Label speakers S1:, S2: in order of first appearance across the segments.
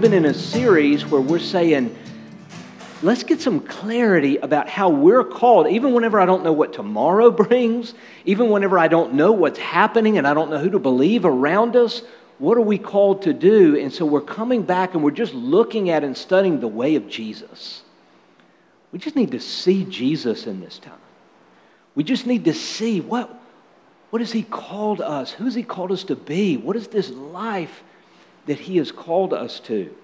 S1: we've been in a series where we're saying, let's get some clarity about how we're called, even whenever I don't know what tomorrow brings, even whenever I don't know what's happening and I don't know who to believe around us. What are we called to do? And so we're coming back and we're just looking at and studying the way of Jesus. We just need to see Jesus in this time. We just need to see what, what has He called us? Who's He called us to be? What is this life that He has called us to?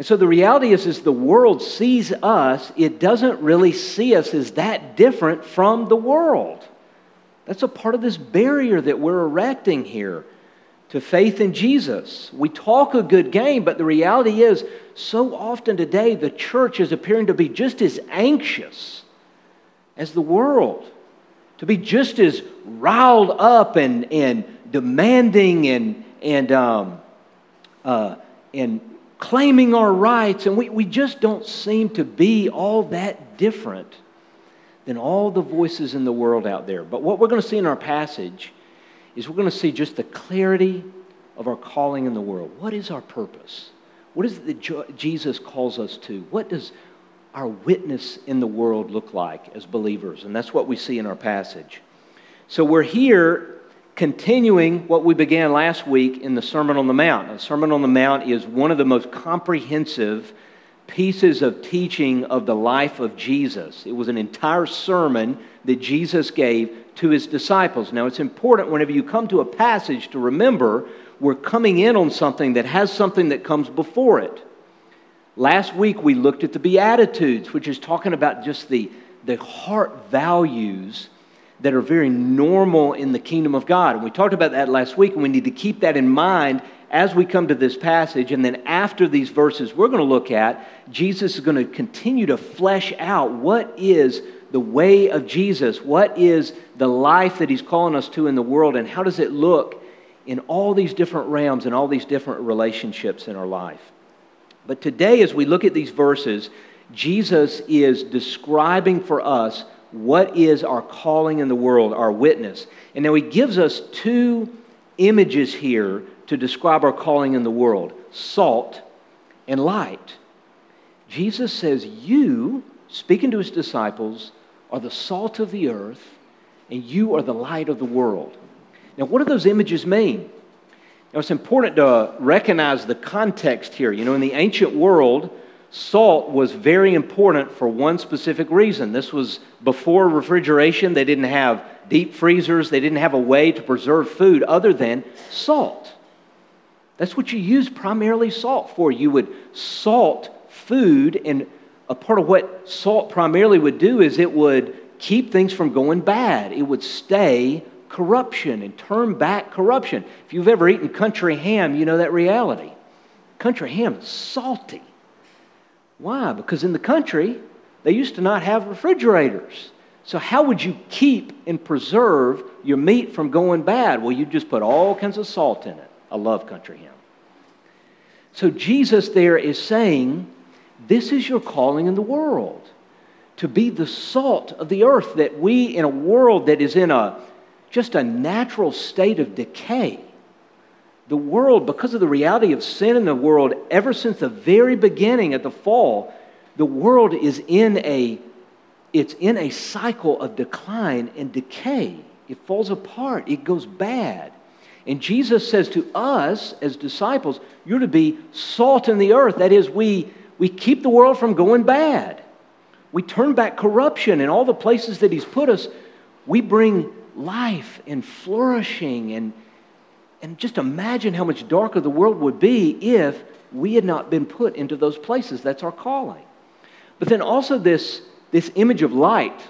S1: And so the reality is, is the world sees us, it doesn't really see us as that different from the world. That's a part of this barrier that we're erecting here to faith in Jesus. We talk a good game, but the reality is, so often today, the church is appearing to be just as anxious as the world, to be just as riled up and, and demanding and, and, um, uh, and claiming our rights, and we, we just don't seem to be all that different than all the voices in the world out there. But what we're going to see in our passage is we're going to see just the clarity of our calling in the world. What is our purpose? What is it that Jesus calls us to? What does our witness in the world look like as believers? And that's what we see in our passage. So we're here continuing what we began last week in the Sermon on the Mount. The Sermon on the Mount is one of the most comprehensive pieces of teaching of the life of Jesus. It was an entire sermon that Jesus gave to his disciples. Now, it's important whenever you come to a passage to remember we're coming in on something that has something that comes before it. Last week we looked at the Beatitudes, which is talking about just the, the heart values that are very normal in the kingdom of God. And we talked about that last week, and we need to keep that in mind as we come to this passage. And then after these verses we're going to look at, Jesus is going to continue to flesh out what is the way of Jesus, what is the life that he's calling us to in the world, and how does it look in all these different realms and all these different relationships in our life. But today, as we look at these verses, Jesus is describing for us what is our calling in the world, our witness. And now he gives us two images here to describe our calling in the world salt and light. Jesus says, You, speaking to his disciples, are the salt of the earth, and you are the light of the world. Now, what do those images mean? Now, it's important to recognize the context here. You know, in the ancient world, salt was very important for one specific reason. This was before refrigeration, they didn't have deep freezers, they didn't have a way to preserve food other than salt. That's what you use primarily salt for. You would salt food, and a part of what salt primarily would do is it would keep things from going bad. It would stay corruption and turn back corruption. If you've ever eaten country ham, you know that reality. Country ham is salty. Why? Because in the country, they used to not have refrigerators. So, how would you keep and preserve your meat from going bad? Well, you just put all kinds of salt in it. I love country ham. So, Jesus there is saying, This is your calling in the world to be the salt of the earth, that we, in a world that is in a just a natural state of decay, the world, because of the reality of sin in the world, ever since the very beginning at the fall, the world is in a it's in a cycle of decline and decay. It falls apart, it goes bad. And Jesus says to us as disciples, you're to be salt in the earth. That is, we, we keep the world from going bad. We turn back corruption in all the places that He's put us. We bring life and flourishing and and just imagine how much darker the world would be if we had not been put into those places. That's our calling. But then also this, this image of light.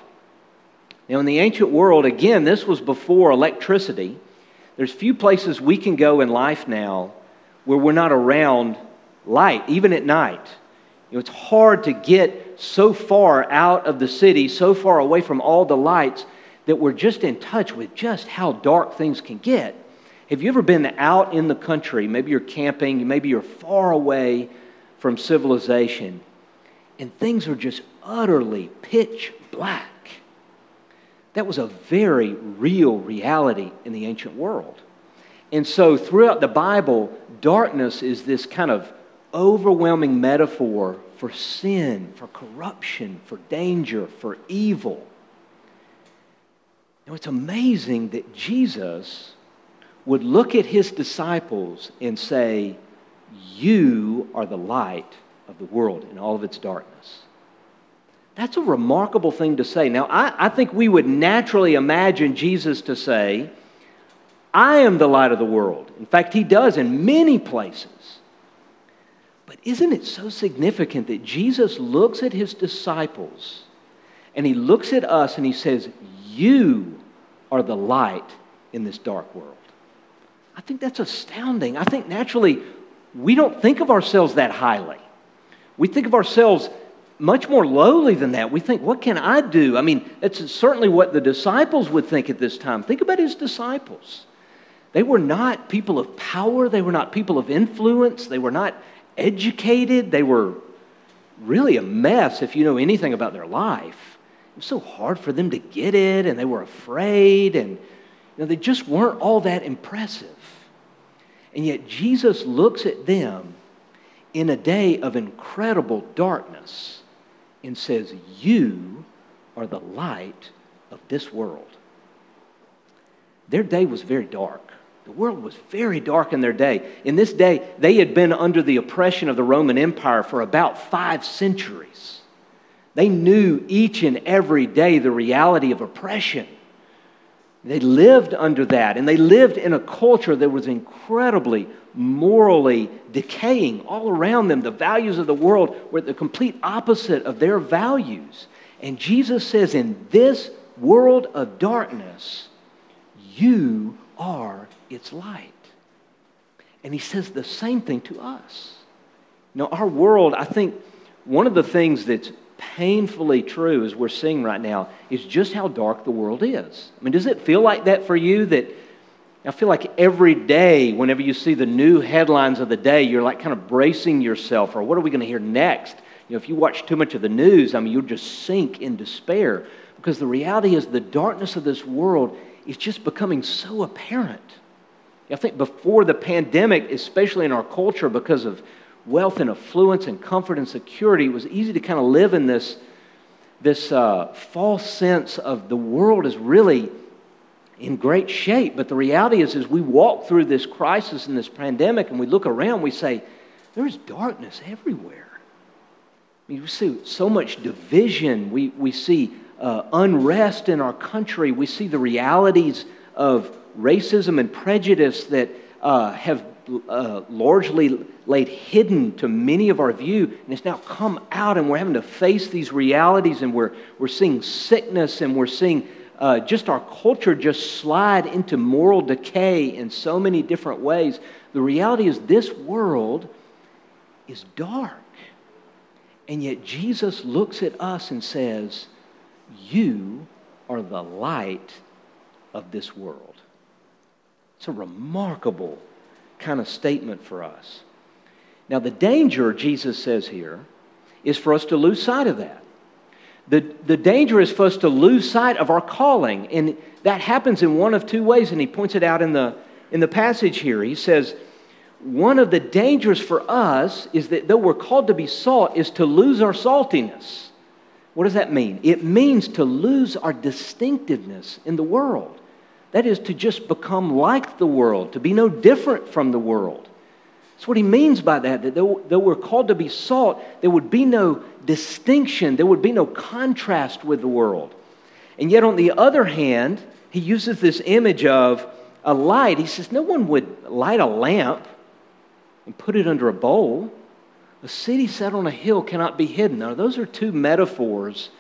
S1: Now, in the ancient world, again, this was before electricity. There's few places we can go in life now where we're not around light, even at night. You know, it's hard to get so far out of the city, so far away from all the lights, that we're just in touch with just how dark things can get. Have you ever been out in the country? Maybe you're camping, maybe you're far away from civilization, and things are just utterly pitch black. That was a very real reality in the ancient world. And so, throughout the Bible, darkness is this kind of overwhelming metaphor for sin, for corruption, for danger, for evil. Now, it's amazing that Jesus would look at his disciples and say, You are the light of the world in all of its darkness. That's a remarkable thing to say. Now, I, I, think we would naturally imagine Jesus to say, I am the light of the world. In fact, he does in many places. But isn't it so significant that Jesus looks at his disciples and he looks at us and he says, You are the light in this dark world? I think that's astounding. I think naturally we don't think of ourselves that highly. We think of ourselves much more lowly than that. We think, what can I do? I mean, that's certainly what the disciples would think at this time. Think about his disciples. They were not people of power, they were not people of influence, they were not educated, they were really a mess if you know anything about their life. It was so hard for them to get it, and they were afraid, and you know, they just weren't all that impressive. And yet, Jesus looks at them in a day of incredible darkness and says, You are the light of this world. Their day was very dark. The world was very dark in their day. In this day, they had been under the oppression of the Roman Empire for about five centuries. They knew each and every day the reality of oppression. They lived under that, and they lived in a culture that was incredibly morally decaying all around them. The values of the world were the complete opposite of their values. And Jesus says, In this world of darkness, you are its light. And he says the same thing to us. Now, our world, I think one of the things that's painfully true as we're seeing right now is just how dark the world is. I mean, does it feel like that for you that I feel like every day, whenever you see the new headlines of the day, you're like kind of bracing yourself for what are we going to hear next? You know, if you watch too much of the news, I mean, you'll just sink in despair because the reality is the darkness of this world is just becoming so apparent. I think before the pandemic, especially in our culture, because of wealth and affluence and comfort and security, it was easy to kind of live in this, this uh, false sense of the world is really in great shape. But the reality is, as we walk through this crisis and this pandemic and we look around, we say, there's darkness everywhere. I mean, we see so much division. We, we see uh, unrest in our country. We see the realities of racism and prejudice that uh, have uh, largely laid hidden to many of our view, and it's now come out, and we're having to face these realities, and we're, we're seeing sickness, and we're seeing uh, just our culture just slide into moral decay in so many different ways. The reality is, this world is dark. And yet, Jesus looks at us and says, You are the light of this world. It's a remarkable kind of statement for us. Now, the danger, Jesus says here, is for us to lose sight of that. The, the danger is for us to lose sight of our calling. And that happens in one of two ways, and he points it out in the, in the passage here. He says, one of the dangers for us is that though we're called to be salt, is to lose our saltiness. What does that mean? It means to lose our distinctiveness in the world. That is to just become like the world, to be no different from the world. That's what he means by that, that though, though we're called to be salt, there would be no distinction, there would be no contrast with the world. And yet, on the other hand, he uses this image of a light. He says, No one would light a lamp and put it under a bowl. A city set on a hill cannot be hidden. Now, those are two metaphors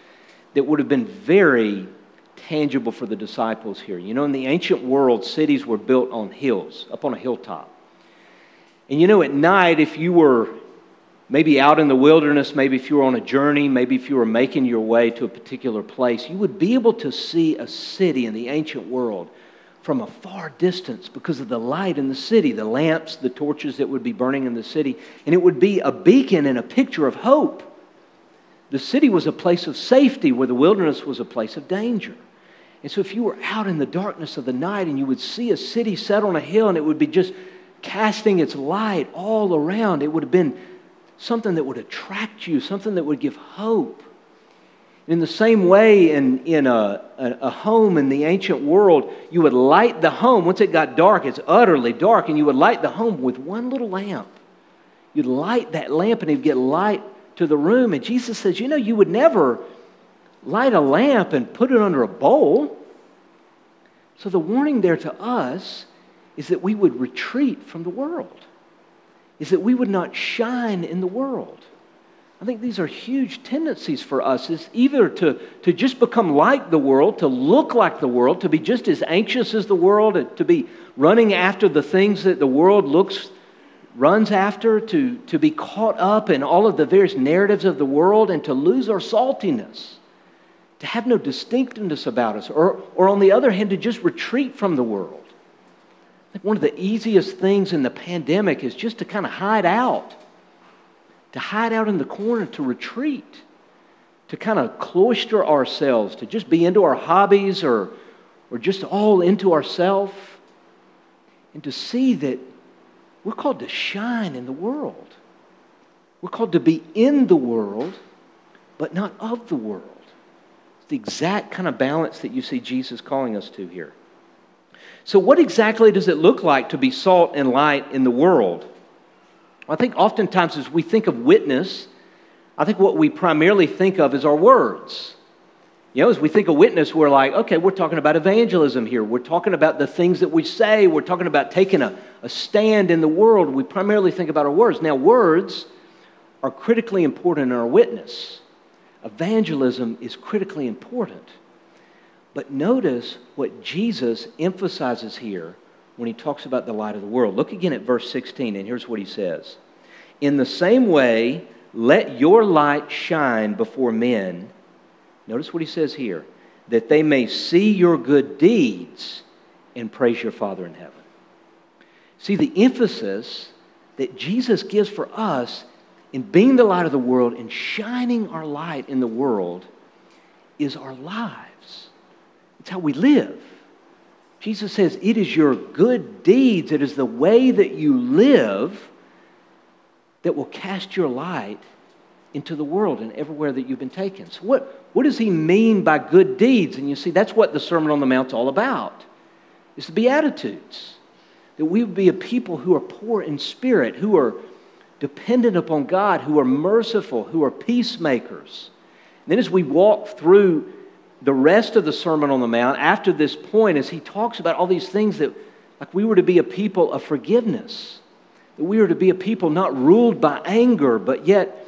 S1: that would have been very tangible for the disciples here. You know, in the ancient world, cities were built on hills, up on a hilltop. And you know, at night, if you were maybe out in the wilderness, maybe if you were on a journey, maybe if you were making your way to a particular place, you would be able to see a city in the ancient world from a far distance because of the light in the city, the lamps, the torches that would be burning in the city. And it would be a beacon and a picture of hope. The city was a place of safety where the wilderness was a place of danger. And so, if you were out in the darkness of the night and you would see a city set on a hill and it would be just casting its light all around, it would have been something that would attract you, something that would give hope. In the same way, in, in a, a, home in the ancient world, you would light the home. Once it got dark, it's utterly dark, and you would light the home with one little lamp. You'd light that lamp, and it'd get light to the room. And Jesus says, You know, you would never light a lamp and put it under a bowl. So the warning there to us is that we would retreat from the world, is that we would not shine in the world. I think these are huge tendencies for us is either to, to just become like the world, to look like the world, to be just as anxious as the world, to be running after the things that the world looks runs after, to, to be caught up in all of the various narratives of the world and to lose our saltiness, to have no distinctiveness about us, or, or on the other hand, to just retreat from the world. One of the easiest things in the pandemic is just to kind of hide out to hide out in the corner, to retreat, to kind of cloister ourselves, to just be into our hobbies or, or just all into ourselves, and to see that we're called to shine in the world. We're called to be in the world, but not of the world. It's the exact kind of balance that you see Jesus calling us to here. So, what exactly does it look like to be salt and light in the world? I think oftentimes as we think of witness, I think what we primarily think of is our words. You know, as we think of witness, we're like, okay, we're talking about evangelism here. We're talking about the things that we say. We're talking about taking a, a stand in the world. We primarily think about our words. Now, words are critically important in our witness. Evangelism is critically important. But notice what Jesus emphasizes here when he talks about the light of the world. Look again at verse 16, and here's what he says In the same way, let your light shine before men. Notice what he says here that they may see your good deeds and praise your Father in heaven. See, the emphasis that Jesus gives for us in being the light of the world and shining our light in the world is our lives. It's how we live. Jesus says, It is your good deeds, it is the way that you live that will cast your light into the world and everywhere that you've been taken. So, what, what does he mean by good deeds? And you see, that's what the Sermon on the Mount's all about. It's the Beatitudes. That we would be a people who are poor in spirit, who are dependent upon God, who are merciful, who are peacemakers. And then as we walk through the rest of the Sermon on the Mount after this point is he talks about all these things that, like, we were to be a people of forgiveness, that we were to be a people not ruled by anger, but yet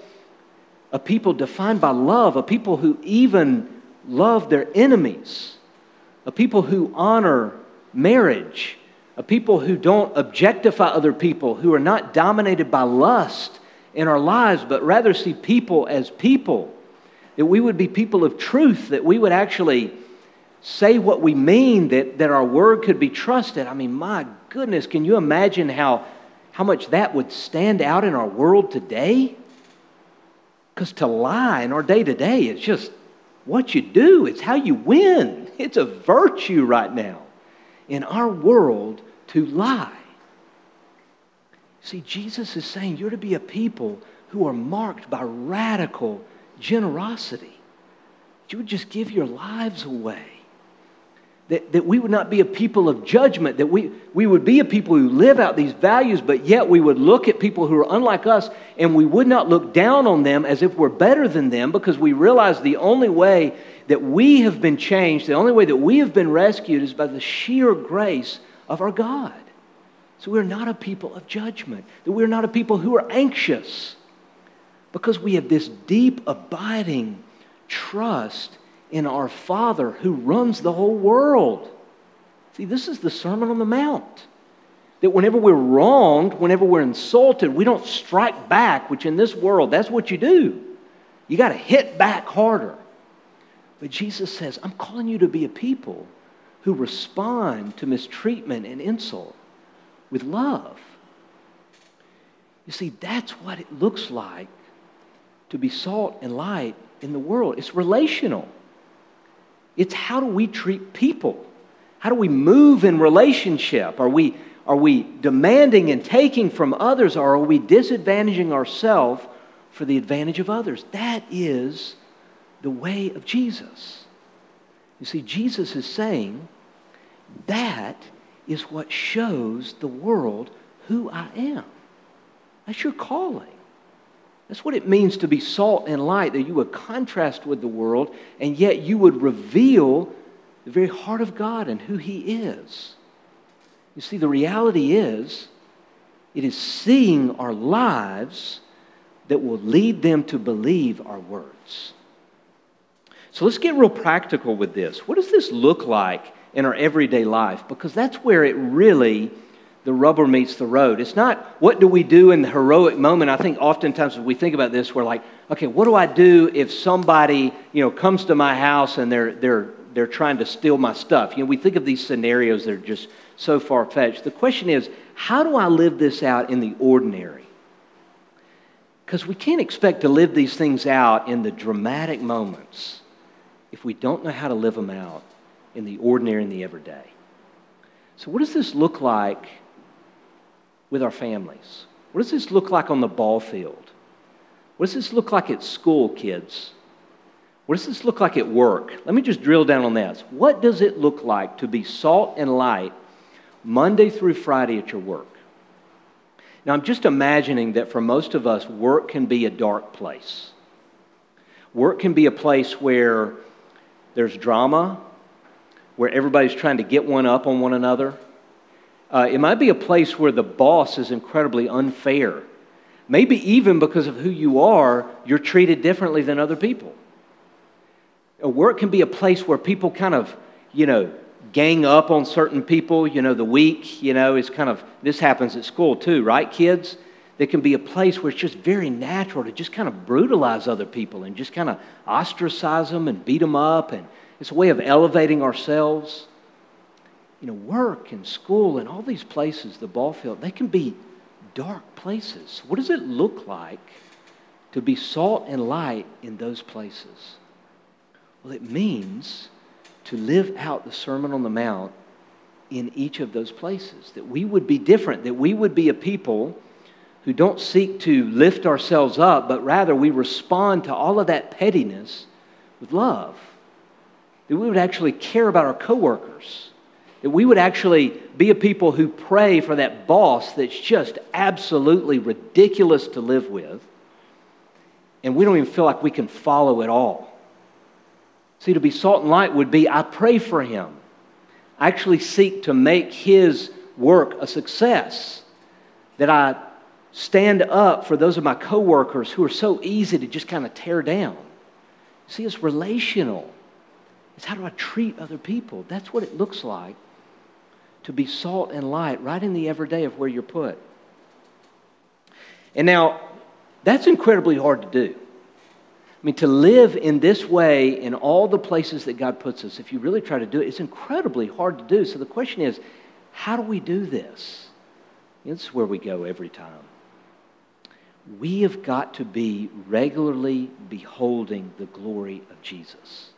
S1: a people defined by love, a people who even love their enemies, a people who honor marriage, a people who don't objectify other people, who are not dominated by lust in our lives, but rather see people as people that we would be people of truth, that we would actually say what we mean, that, that our word could be trusted. I mean, my goodness, can you imagine how, how much that would stand out in our world today? Because to lie in our day to day is just what you do, it's how you win. It's a virtue right now in our world to lie. See, Jesus is saying you're to be a people who are marked by radical generosity. That you would just give your lives away. That, that we would not be a people of judgment, that we, we would be a people who live out these values, but yet we would look at people who are unlike us and we would not look down on them as if we're better than them because we realize the only way that we have been changed, the only way that we have been rescued is by the sheer grace of our God. So we're not a people of judgment, that we're not a people who are anxious because we have this deep, abiding trust in our Father who runs the whole world. See, this is the Sermon on the Mount. That whenever we're wronged, whenever we're insulted, we don't strike back, which in this world, that's what you do. You got to hit back harder. But Jesus says, I'm calling you to be a people who respond to mistreatment and insult with love. You see, that's what it looks like to be salt and light in the world. It's relational. It's how do we treat people? How do we move in relationship? Are we, are we demanding and taking from others, or are we disadvantaging ourselves for the advantage of others. That is the way of Jesus. You see, Jesus is saying that is what shows the world who I am. That's your calling. That's what it means to be salt and light, that you would contrast with the world, and yet you would reveal the very heart of God and who He is. You see, the reality is, it is seeing our lives that will lead them to believe our words. So let's get real practical with this. What does this look like in our everyday life? Because that's where it really the rubber meets the road. It's not what do we do in the heroic moment. I think oftentimes when we think about this, we're like, okay, what do I do if somebody, you know, comes to my house and they're they're they're trying to steal my stuff? You know, we think of these scenarios that are just so far fetched. The question is, how do I live this out in the ordinary? Because we can't expect to live these things out in the dramatic moments if we don't know how to live them out in the ordinary and the everyday. So, what does this look like with our families? What does this look like on the ball field? What does this look like at school, kids? What does this look like at work? Let me just drill down on this. What does it look like to be salt and light Monday through Friday at your work? Now, I'm just imagining that for most of us, work can be a dark place. Work can be a place where there's drama, where everybody's trying to get one up on one another, uh, it might be a place where the boss is incredibly unfair. Maybe even because of who you are, you're treated differently than other people. A work can be a place where people kind of, you know, gang up on certain people. You know, the weak, you know, is kind of, this happens at school too, right, kids? There can be a place where it's just very natural to just kind of brutalize other people and just kind of ostracize them and beat them up. And it's a way of elevating ourselves you know, work and school and all these places, the ball field, they can be dark places. What does it look like to be salt and light in those places? Well, it means to live out the Sermon on the Mount in each of those places, that we would be different, that we would be a people who don't seek to lift ourselves up, but rather we respond to all of that pettiness with love. That we would actually care about our coworkers that we would actually be a people who pray for that boss that's just absolutely ridiculous to live with, and we don't even feel like we can follow at all. See, to be salt and light would be I pray for him. I actually seek to make his work a success. That I stand up for those of my coworkers who are so easy to just kind of tear down. See, it's relational. It's how do I treat other people? That's what it looks like to be salt and light right in the everyday of where you're put. And now, that's incredibly hard to do. I mean, to live in this way in all the places that God puts us, if you really try to do it, it's incredibly hard to do. So the question is, how do we do this? It's where we go every time. We have got to be regularly beholding the glory of Jesus.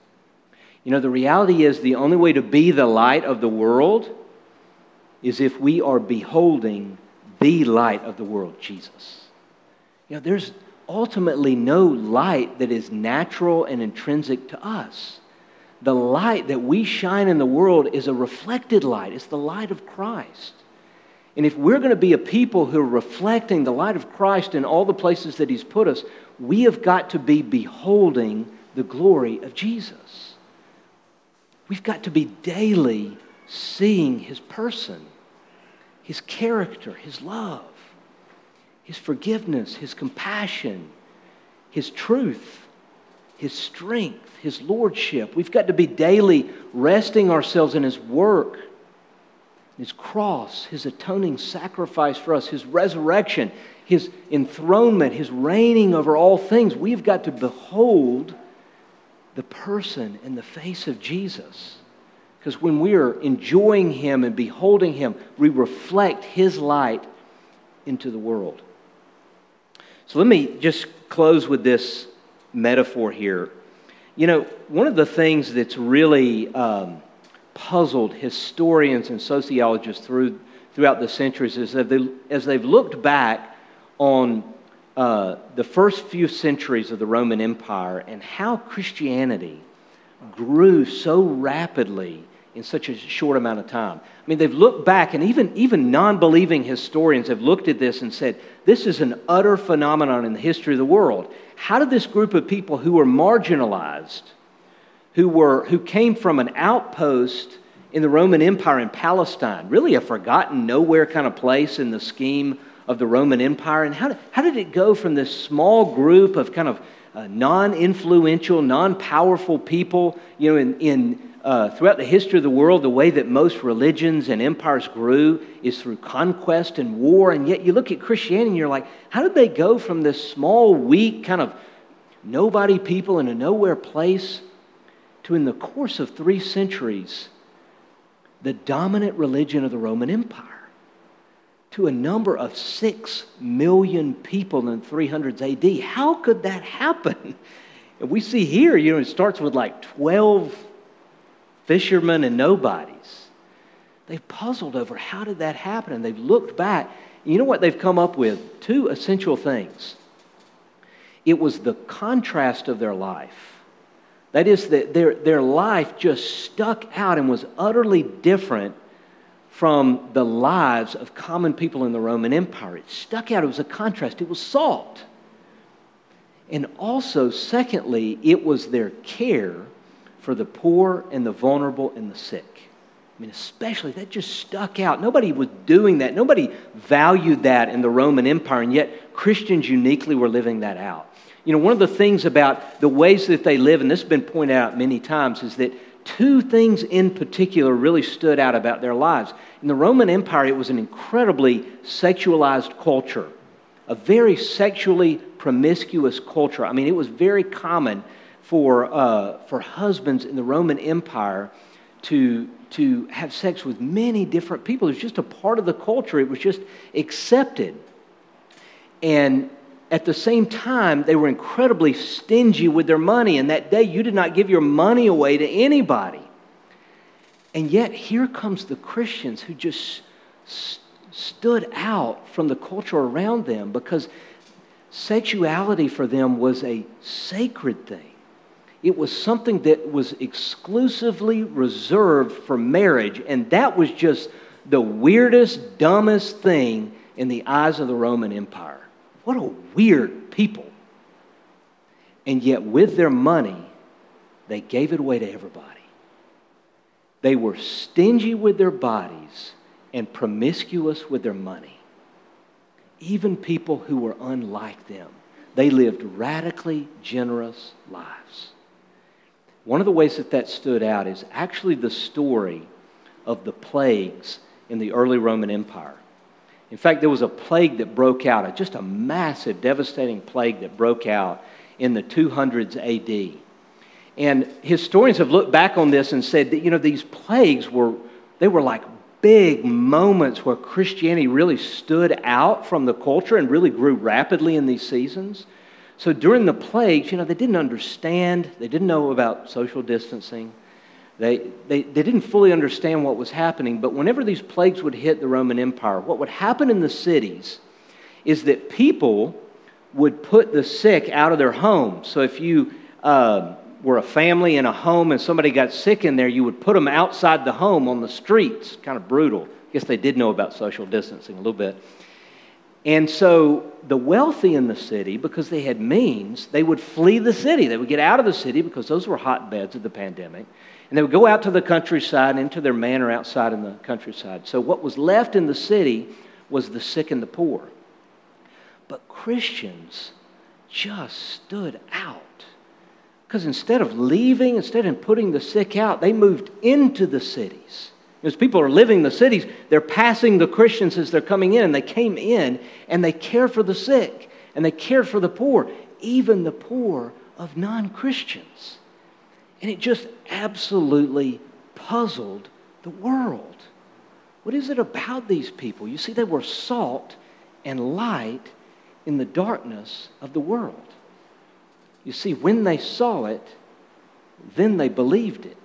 S1: You know, the reality is the only way to be the light of the world is if we are beholding the light of the world, Jesus. You know, there's ultimately no light that is natural and intrinsic to us. The light that we shine in the world is a reflected light, it's the light of Christ. And if we're going to be a people who are reflecting the light of Christ in all the places that He's put us, we have got to be beholding the glory of Jesus. We've got to be daily seeing His person his character, his love, his forgiveness, his compassion, his truth, his strength, his lordship. We've got to be daily resting ourselves in his work, his cross, his atoning sacrifice for us, his resurrection, his enthronement, his reigning over all things. We've got to behold the person and the face of Jesus. Because when we are enjoying Him and beholding Him, we reflect His light into the world. So let me just close with this metaphor here. You know, one of the things that's really um, puzzled historians and sociologists through, throughout the centuries is that they, as they've looked back on uh, the first few centuries of the Roman Empire and how Christianity grew so rapidly in such a short amount of time. I mean, they've looked back, and even, even non believing historians have looked at this and said, this is an utter phenomenon in the history of the world. How did this group of people who were marginalized, who, were, who came from an outpost in the Roman Empire in Palestine, really a forgotten, nowhere kind of place in the scheme of the Roman Empire, and how did, how did it go from this small group of kind of uh, non influential, non powerful people, you know, in, in uh, throughout the history of the world, the way that most religions and empires grew is through conquest and war. And yet you look at Christianity and you're like, how did they go from this small, weak, kind of nobody people in a nowhere place to, in the course of three centuries, the dominant religion of the Roman Empire? To a number of six million people in 300s AD. How could that happen? And we see here, you know, it starts with like 12 fishermen and nobodies. They've puzzled over how did that happen, and they've looked back. You know what they've come up with? Two essential things. It was the contrast of their life. That is, that their, their life just stuck out and was utterly different from the lives of common people in the Roman Empire. It stuck out. It was a contrast. It was salt. And also, secondly, it was their care for the poor and the vulnerable and the sick. I mean, especially that just stuck out. Nobody was doing that. Nobody valued that in the Roman Empire, and yet Christians uniquely were living that out. You know, one of the things about the ways that they live, and this has been pointed out many times, is that two things in particular really stood out about their lives. In the Roman Empire, it was an incredibly sexualized culture, a very sexually promiscuous culture. I mean, it was very common for, uh, for husbands in the Roman Empire to, to have sex with many different people. It was just a part of the culture, it was just accepted. And at the same time, they were incredibly stingy with their money. And that day, you did not give your money away to anybody. And yet, here comes the Christians who just st- stood out from the culture around them because sexuality for them was a sacred thing. It was something that was exclusively reserved for marriage, and that was just the weirdest, dumbest thing in the eyes of the Roman Empire. What a weird people. And yet, with their money, they gave it away to everybody. They were stingy with their bodies and promiscuous with their money. Even people who were unlike them, they lived radically generous lives. One of the ways that that stood out is actually the story of the plagues in the early Roman Empire. In fact, there was a plague that broke out, just a massive, devastating plague that broke out in the 200s AD. And historians have looked back on this and said that, you know, these plagues were, they were like big moments where Christianity really stood out from the culture and really grew rapidly in these seasons. So during the plagues, you know, they didn't understand, they didn't know about social distancing. They, they, they didn't fully understand what was happening, but whenever these plagues would hit the Roman Empire, what would happen in the cities is that people would put the sick out of their homes. So if you uh, were a family in a home and somebody got sick in there, you would put them outside the home on the streets. Kind of brutal. I guess they did know about social distancing a little bit. And so the wealthy in the city, because they had means, they would flee the city. They would get out of the city because those were hotbeds of the pandemic. And they would go out to the countryside, into their manor outside in the countryside. So what was left in the city was the sick and the poor. But Christians just stood out. Because instead of leaving, instead of putting the sick out, they moved into the cities. As people are living in the cities, they're passing the Christians as they're coming in, and they came in and they care for the sick and they care for the poor, even the poor of non Christians. And it just absolutely puzzled the world. What is it about these people? You see, they were salt and light in the darkness of the world. You see, when they saw it, then they believed it.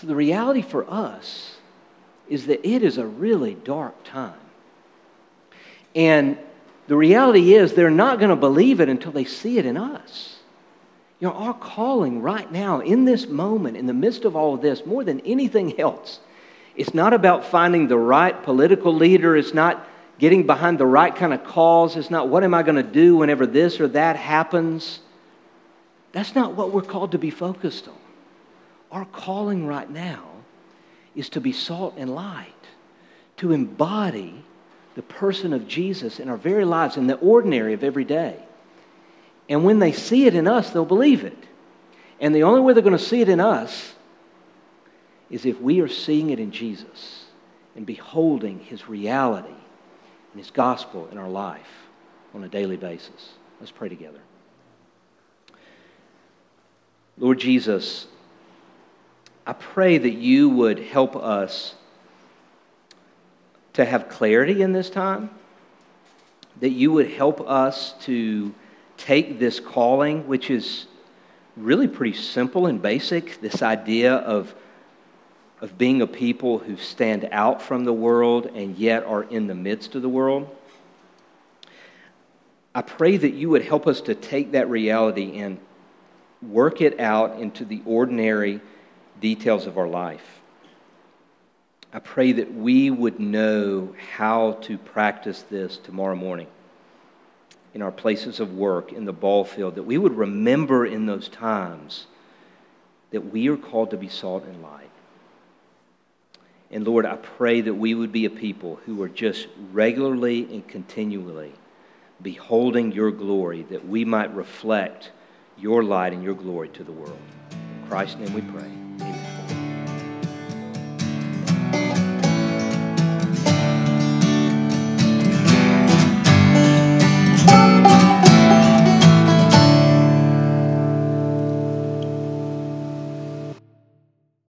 S1: So the reality for us is that it is a really dark time. And the reality is they're not going to believe it until they see it in us. You know, our calling right now, in this moment, in the midst of all of this, more than anything else, it's not about finding the right political leader. It's not getting behind the right kind of cause. It's not what am I going to do whenever this or that happens. That's not what we're called to be focused on. Our calling right now is to be salt and light, to embody the person of Jesus in our very lives, in the ordinary of every day. And when they see it in us, they'll believe it. And the only way they're going to see it in us is if we are seeing it in Jesus and beholding his reality and his gospel in our life on a daily basis. Let's pray together. Lord Jesus, I pray that you would help us to have clarity in this time, that you would help us to take this calling, which is really pretty simple and basic, this idea of of being a people who stand out from the world and yet are in the midst of the world. I pray that you would help us to take that reality and work it out into the ordinary details of our life. I pray that we would know how to practice this tomorrow morning in our places of work, in the ball field, that we would remember in those times that we are called to be salt and light. And Lord, I pray that we would be a people who are just regularly and continually beholding your glory, that we might reflect your light and your glory to the world. In Christ's name we pray.